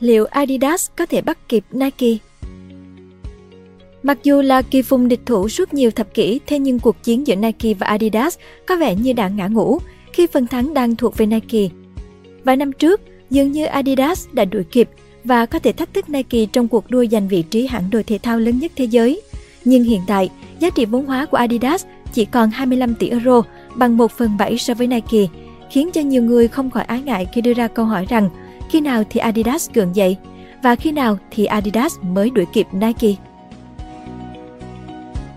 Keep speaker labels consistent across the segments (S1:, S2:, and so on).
S1: liệu Adidas có thể bắt kịp Nike? Mặc dù là kỳ phùng địch thủ suốt nhiều thập kỷ, thế nhưng cuộc chiến giữa Nike và Adidas có vẻ như đã ngã ngủ khi phần thắng đang thuộc về Nike. Vài năm trước, dường như Adidas đã đuổi kịp và có thể thách thức Nike trong cuộc đua giành vị trí hãng đồ thể thao lớn nhất thế giới. Nhưng hiện tại, giá trị vốn hóa của Adidas chỉ còn 25 tỷ euro, bằng 1 phần 7 so với Nike, khiến cho nhiều người không khỏi ái ngại khi đưa ra câu hỏi rằng khi nào thì Adidas gượng dậy và khi nào thì Adidas mới đuổi kịp Nike.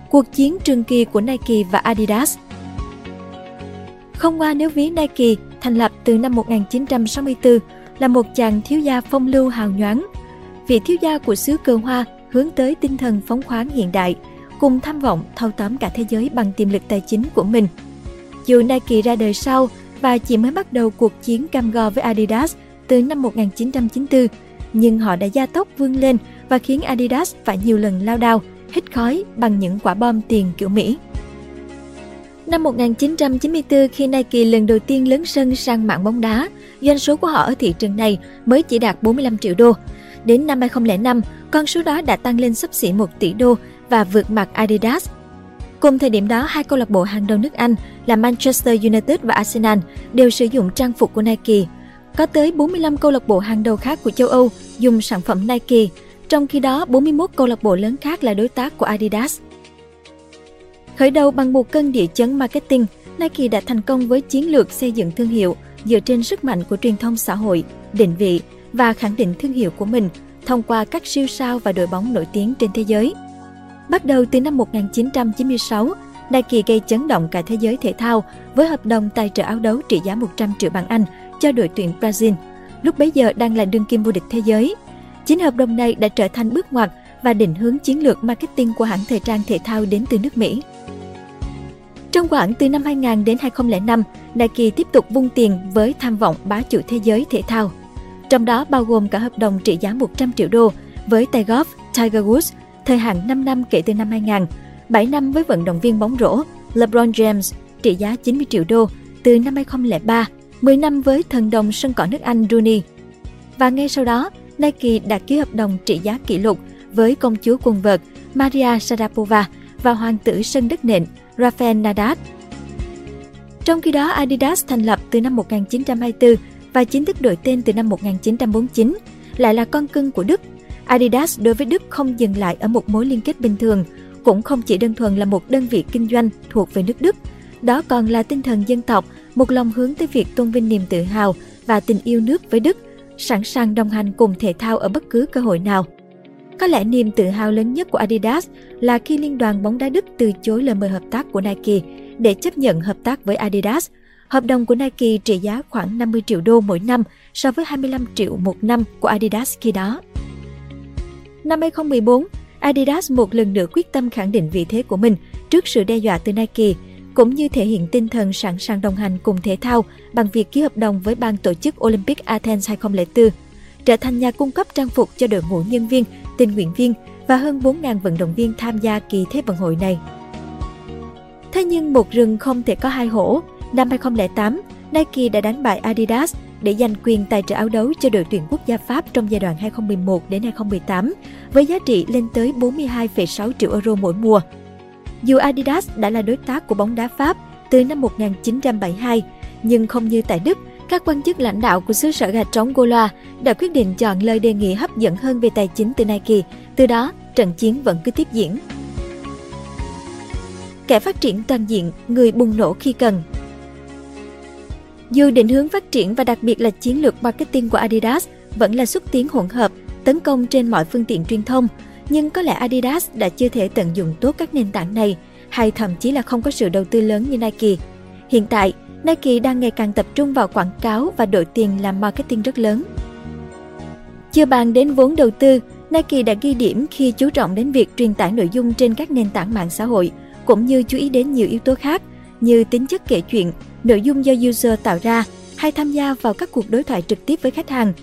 S1: Cuộc chiến trường kỳ của Nike và Adidas Không qua nếu ví Nike thành lập từ năm 1964 là một chàng thiếu gia phong lưu hào nhoáng. Vị thiếu gia của xứ cờ hoa hướng tới tinh thần phóng khoáng hiện đại, cùng tham vọng thâu tóm cả thế giới bằng tiềm lực tài chính của mình. Dù Nike ra đời sau và chỉ mới bắt đầu cuộc chiến cam go với Adidas – từ năm 1994, nhưng họ đã gia tốc vươn lên và khiến Adidas phải nhiều lần lao đao, hít khói bằng những quả bom tiền kiểu Mỹ. Năm 1994 khi Nike lần đầu tiên lớn sân sang mạng bóng đá, doanh số của họ ở thị trường này mới chỉ đạt 45 triệu đô. Đến năm 2005, con số đó đã tăng lên sấp xỉ 1 tỷ đô và vượt mặt Adidas. Cùng thời điểm đó, hai câu lạc bộ hàng đầu nước Anh là Manchester United và Arsenal đều sử dụng trang phục của Nike có tới 45 câu lạc bộ hàng đầu khác của châu Âu dùng sản phẩm Nike, trong khi đó 41 câu lạc bộ lớn khác là đối tác của Adidas. Khởi đầu bằng một cân địa chấn marketing, Nike đã thành công với chiến lược xây dựng thương hiệu dựa trên sức mạnh của truyền thông xã hội, định vị và khẳng định thương hiệu của mình thông qua các siêu sao và đội bóng nổi tiếng trên thế giới. Bắt đầu từ năm 1996, Nike gây chấn động cả thế giới thể thao với hợp đồng tài trợ áo đấu trị giá 100 triệu bảng Anh cho đội tuyển Brazil, lúc bấy giờ đang là đương kim vô địch thế giới. Chính hợp đồng này đã trở thành bước ngoặt và định hướng chiến lược marketing của hãng thời trang thể thao đến từ nước Mỹ. Trong khoảng từ năm 2000 đến 2005, Nike tiếp tục vung tiền với tham vọng bá chủ thế giới thể thao. Trong đó bao gồm cả hợp đồng trị giá 100 triệu đô với tay golf Tiger Woods thời hạn 5 năm kể từ năm 2000, 7 năm với vận động viên bóng rổ LeBron James trị giá 90 triệu đô từ năm 2003 10 năm với thần đồng sân cỏ nước Anh Rooney. Và ngay sau đó, Nike đã ký hợp đồng trị giá kỷ lục với công chúa quần vợt Maria Sharapova và hoàng tử sân đất nện Rafael Nadal. Trong khi đó, Adidas thành lập từ năm 1924 và chính thức đổi tên từ năm 1949, lại là con cưng của Đức. Adidas đối với Đức không dừng lại ở một mối liên kết bình thường, cũng không chỉ đơn thuần là một đơn vị kinh doanh thuộc về nước Đức, đó còn là tinh thần dân tộc, một lòng hướng tới việc tôn vinh niềm tự hào và tình yêu nước với Đức, sẵn sàng đồng hành cùng thể thao ở bất cứ cơ hội nào. Có lẽ niềm tự hào lớn nhất của Adidas là khi Liên đoàn bóng đá Đức từ chối lời mời hợp tác của Nike để chấp nhận hợp tác với Adidas. Hợp đồng của Nike trị giá khoảng 50 triệu đô mỗi năm so với 25 triệu một năm của Adidas khi đó. Năm 2014, Adidas một lần nữa quyết tâm khẳng định vị thế của mình trước sự đe dọa từ Nike cũng như thể hiện tinh thần sẵn sàng đồng hành cùng thể thao bằng việc ký hợp đồng với ban tổ chức Olympic Athens 2004, trở thành nhà cung cấp trang phục cho đội ngũ nhân viên, tình nguyện viên và hơn 4.000 vận động viên tham gia kỳ Thế vận hội này. Thế nhưng một rừng không thể có hai hổ. Năm 2008, Nike đã đánh bại Adidas để giành quyền tài trợ áo đấu cho đội tuyển quốc gia Pháp trong giai đoạn 2011 đến 2018 với giá trị lên tới 42,6 triệu euro mỗi mùa. Dù Adidas đã là đối tác của bóng đá Pháp từ năm 1972, nhưng không như tại Đức, các quan chức lãnh đạo của xứ sở gà trống Gola đã quyết định chọn lời đề nghị hấp dẫn hơn về tài chính từ Nike, từ đó trận chiến vẫn cứ tiếp diễn. Kẻ phát triển toàn diện, người bùng nổ khi cần Dù định hướng phát triển và đặc biệt là chiến lược marketing của Adidas vẫn là xúc tiến hỗn hợp, tấn công trên mọi phương tiện truyền thông, nhưng có lẽ Adidas đã chưa thể tận dụng tốt các nền tảng này hay thậm chí là không có sự đầu tư lớn như Nike. Hiện tại, Nike đang ngày càng tập trung vào quảng cáo và đội tiền làm marketing rất lớn. Chưa bàn đến vốn đầu tư, Nike đã ghi điểm khi chú trọng đến việc truyền tải nội dung trên các nền tảng mạng xã hội, cũng như chú ý đến nhiều yếu tố khác như tính chất kể chuyện, nội dung do user tạo ra hay tham gia vào các cuộc đối thoại trực tiếp với khách hàng.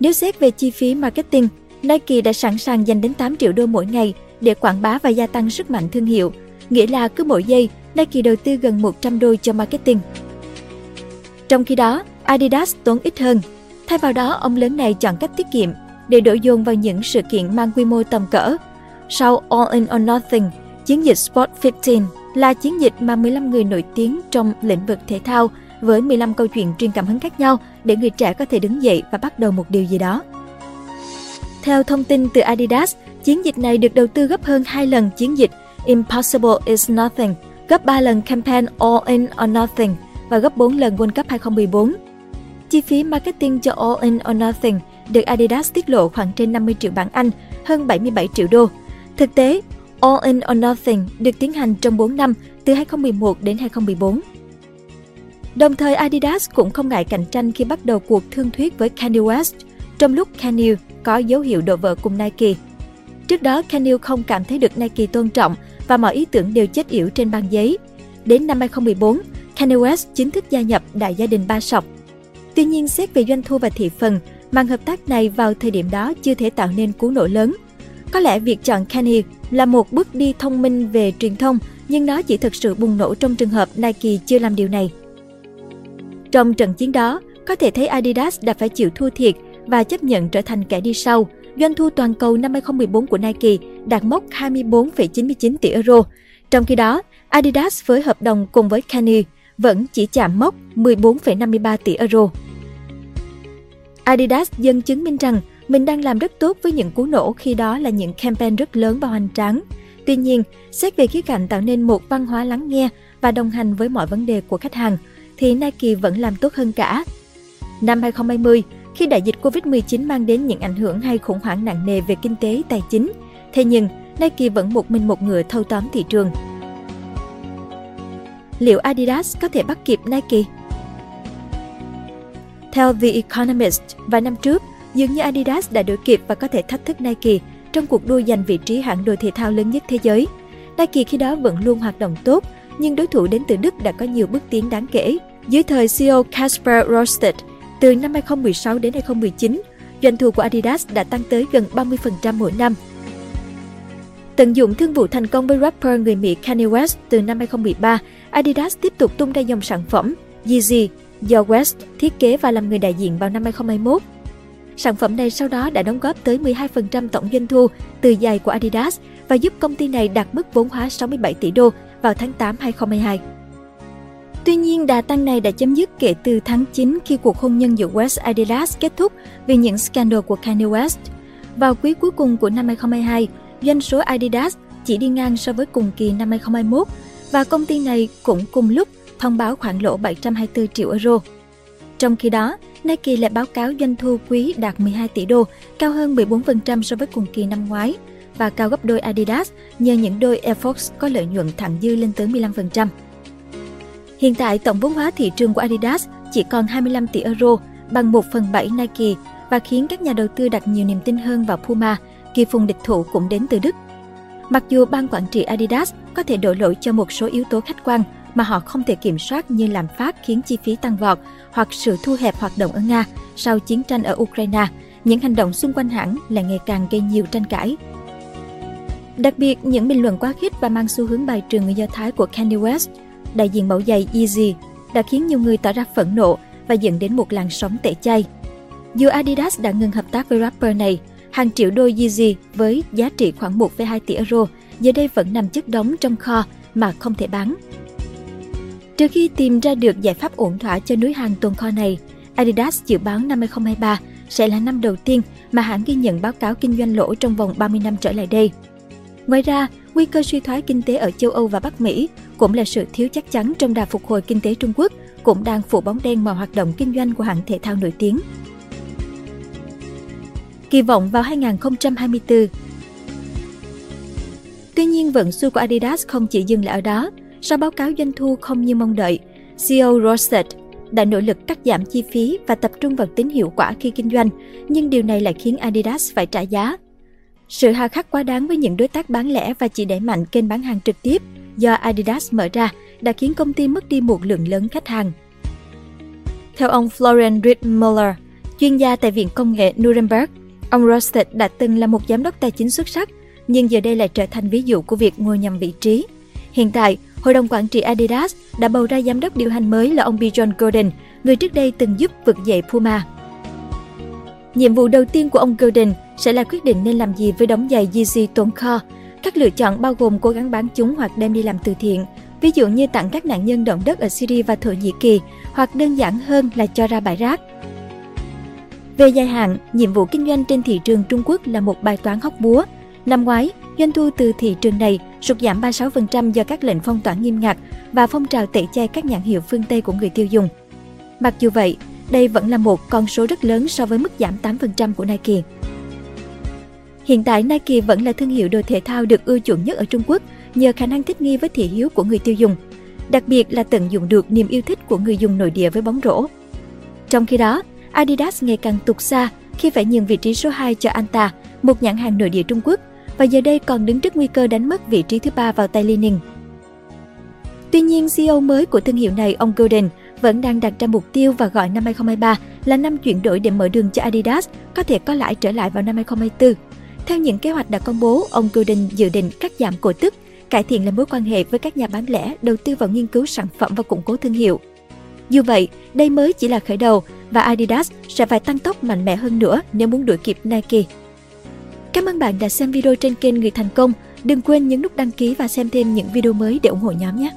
S1: Nếu xét về chi phí marketing, Nike đã sẵn sàng dành đến 8 triệu đô mỗi ngày để quảng bá và gia tăng sức mạnh thương hiệu, nghĩa là cứ mỗi giây, Nike đầu tư gần 100 đô cho marketing. Trong khi đó, Adidas tốn ít hơn. Thay vào đó, ông lớn này chọn cách tiết kiệm để đổ dồn vào những sự kiện mang quy mô tầm cỡ. Sau All In or Nothing, chiến dịch Sport 15 là chiến dịch mà 15 người nổi tiếng trong lĩnh vực thể thao với 15 câu chuyện truyền cảm hứng khác nhau để người trẻ có thể đứng dậy và bắt đầu một điều gì đó. Theo thông tin từ Adidas, chiến dịch này được đầu tư gấp hơn 2 lần chiến dịch Impossible is Nothing, gấp 3 lần campaign All in or Nothing và gấp 4 lần World Cup 2014. Chi phí marketing cho All in or Nothing được Adidas tiết lộ khoảng trên 50 triệu bảng Anh, hơn 77 triệu đô. Thực tế, All in or Nothing được tiến hành trong 4 năm, từ 2011 đến 2014. Đồng thời Adidas cũng không ngại cạnh tranh khi bắt đầu cuộc thương thuyết với Kanye West – trong lúc Kanye có dấu hiệu đổ vỡ cùng Nike. Trước đó, Kanye không cảm thấy được Nike tôn trọng và mọi ý tưởng đều chết yểu trên bàn giấy. Đến năm 2014, Kanye West chính thức gia nhập đại gia đình ba sọc. Tuy nhiên, xét về doanh thu và thị phần, màn hợp tác này vào thời điểm đó chưa thể tạo nên cú nổ lớn. Có lẽ việc chọn Kanye là một bước đi thông minh về truyền thông, nhưng nó chỉ thực sự bùng nổ trong trường hợp Nike chưa làm điều này. Trong trận chiến đó, có thể thấy Adidas đã phải chịu thua thiệt và chấp nhận trở thành kẻ đi sau. Doanh thu toàn cầu năm 2014 của Nike đạt mốc 24,99 tỷ euro. Trong khi đó, Adidas với hợp đồng cùng với Kanye vẫn chỉ chạm mốc 14,53 tỷ euro. Adidas dân chứng minh rằng mình đang làm rất tốt với những cú nổ khi đó là những campaign rất lớn và hoành tráng. Tuy nhiên, xét về khía cạnh tạo nên một văn hóa lắng nghe và đồng hành với mọi vấn đề của khách hàng, thì Nike vẫn làm tốt hơn cả. Năm 2020, khi đại dịch Covid-19 mang đến những ảnh hưởng hay khủng hoảng nặng nề về kinh tế, tài chính. Thế nhưng, Nike vẫn một mình một người thâu tóm thị trường. Liệu Adidas có thể bắt kịp Nike? Theo The Economist, vài năm trước, dường như Adidas đã đuổi kịp và có thể thách thức Nike trong cuộc đua giành vị trí hãng đồ thể thao lớn nhất thế giới. Nike khi đó vẫn luôn hoạt động tốt, nhưng đối thủ đến từ Đức đã có nhiều bước tiến đáng kể. Dưới thời CEO Casper Rosted, từ năm 2016 đến 2019, doanh thu của Adidas đã tăng tới gần 30% mỗi năm. Tận dụng thương vụ thành công với rapper người Mỹ Kanye West từ năm 2013, Adidas tiếp tục tung ra dòng sản phẩm Yeezy do West thiết kế và làm người đại diện vào năm 2021. Sản phẩm này sau đó đã đóng góp tới 12% tổng doanh thu từ giày của Adidas và giúp công ty này đạt mức vốn hóa 67 tỷ đô vào tháng 8 2022. Tuy nhiên, đà tăng này đã chấm dứt kể từ tháng 9 khi cuộc hôn nhân giữa West Adidas kết thúc vì những scandal của Kanye West. Vào quý cuối cùng của năm 2022, doanh số Adidas chỉ đi ngang so với cùng kỳ năm 2021 và công ty này cũng cùng lúc thông báo khoản lỗ 724 triệu euro. Trong khi đó, Nike lại báo cáo doanh thu quý đạt 12 tỷ đô, cao hơn 14% so với cùng kỳ năm ngoái và cao gấp đôi Adidas nhờ những đôi Air Force có lợi nhuận thẳng dư lên tới 15%. Hiện tại, tổng vốn hóa thị trường của Adidas chỉ còn 25 tỷ euro, bằng 1 phần 7 Nike và khiến các nhà đầu tư đặt nhiều niềm tin hơn vào Puma, kỳ phùng địch thủ cũng đến từ Đức. Mặc dù ban quản trị Adidas có thể đổ lỗi cho một số yếu tố khách quan mà họ không thể kiểm soát như lạm phát khiến chi phí tăng vọt hoặc sự thu hẹp hoạt động ở Nga sau chiến tranh ở Ukraine, những hành động xung quanh hãng lại ngày càng gây nhiều tranh cãi. Đặc biệt, những bình luận quá khích và mang xu hướng bài trừ người Do Thái của Kanye West đại diện mẫu giày Yeezy đã khiến nhiều người tỏ ra phẫn nộ và dẫn đến một làn sóng tẩy chay. Dù Adidas đã ngừng hợp tác với rapper này, hàng triệu đôi Yeezy với giá trị khoảng 1,2 tỷ euro giờ đây vẫn nằm chất đóng trong kho mà không thể bán. Trừ khi tìm ra được giải pháp ổn thỏa cho núi hàng tồn kho này, Adidas dự báo năm 2023 sẽ là năm đầu tiên mà hãng ghi nhận báo cáo kinh doanh lỗ trong vòng 30 năm trở lại đây. Ngoài ra, nguy cơ suy thoái kinh tế ở châu Âu và Bắc Mỹ cũng là sự thiếu chắc chắn trong đà phục hồi kinh tế Trung Quốc cũng đang phủ bóng đen vào hoạt động kinh doanh của hãng thể thao nổi tiếng. Kỳ vọng vào 2024 Tuy nhiên, vận xu của Adidas không chỉ dừng lại ở đó. Sau báo cáo doanh thu không như mong đợi, CEO Rosset đã nỗ lực cắt giảm chi phí và tập trung vào tính hiệu quả khi kinh doanh, nhưng điều này lại khiến Adidas phải trả giá sự hà khắc quá đáng với những đối tác bán lẻ và chỉ đẩy mạnh kênh bán hàng trực tiếp do Adidas mở ra đã khiến công ty mất đi một lượng lớn khách hàng. Theo ông Florian Riedmüller, chuyên gia tại Viện Công nghệ Nuremberg, ông Rosted đã từng là một giám đốc tài chính xuất sắc, nhưng giờ đây lại trở thành ví dụ của việc ngồi nhầm vị trí. Hiện tại, Hội đồng Quản trị Adidas đã bầu ra giám đốc điều hành mới là ông Bjorn Gordon, người trước đây từng giúp vực dậy Puma. Nhiệm vụ đầu tiên của ông Golden sẽ là quyết định nên làm gì với đống giày Yeezy tồn kho. Các lựa chọn bao gồm cố gắng bán chúng hoặc đem đi làm từ thiện, ví dụ như tặng các nạn nhân động đất ở Syria và Thổ Nhĩ Kỳ, hoặc đơn giản hơn là cho ra bãi rác. Về dài hạn, nhiệm vụ kinh doanh trên thị trường Trung Quốc là một bài toán hóc búa. Năm ngoái, doanh thu từ thị trường này sụt giảm 36% do các lệnh phong tỏa nghiêm ngặt và phong trào tẩy chay các nhãn hiệu phương Tây của người tiêu dùng. Mặc dù vậy, đây vẫn là một con số rất lớn so với mức giảm 8% của Nike. Hiện tại, Nike vẫn là thương hiệu đồ thể thao được ưa chuộng nhất ở Trung Quốc nhờ khả năng thích nghi với thị hiếu của người tiêu dùng, đặc biệt là tận dụng được niềm yêu thích của người dùng nội địa với bóng rổ. Trong khi đó, Adidas ngày càng tụt xa khi phải nhường vị trí số 2 cho Anta, một nhãn hàng nội địa Trung Quốc, và giờ đây còn đứng trước nguy cơ đánh mất vị trí thứ ba vào tay Li Ning. Tuy nhiên, CEO mới của thương hiệu này, ông Golden, vẫn đang đặt ra mục tiêu và gọi năm 2023 là năm chuyển đổi để mở đường cho Adidas có thể có lãi trở lại vào năm 2024. Theo những kế hoạch đã công bố, ông Golden dự định cắt giảm cổ tức, cải thiện lại mối quan hệ với các nhà bán lẻ, đầu tư vào nghiên cứu sản phẩm và củng cố thương hiệu. Dù vậy, đây mới chỉ là khởi đầu và Adidas sẽ phải tăng tốc mạnh mẽ hơn nữa nếu muốn đuổi kịp Nike. Cảm ơn bạn đã xem video trên kênh Người Thành Công. Đừng quên nhấn nút đăng ký và xem thêm những video mới để ủng hộ nhóm nhé!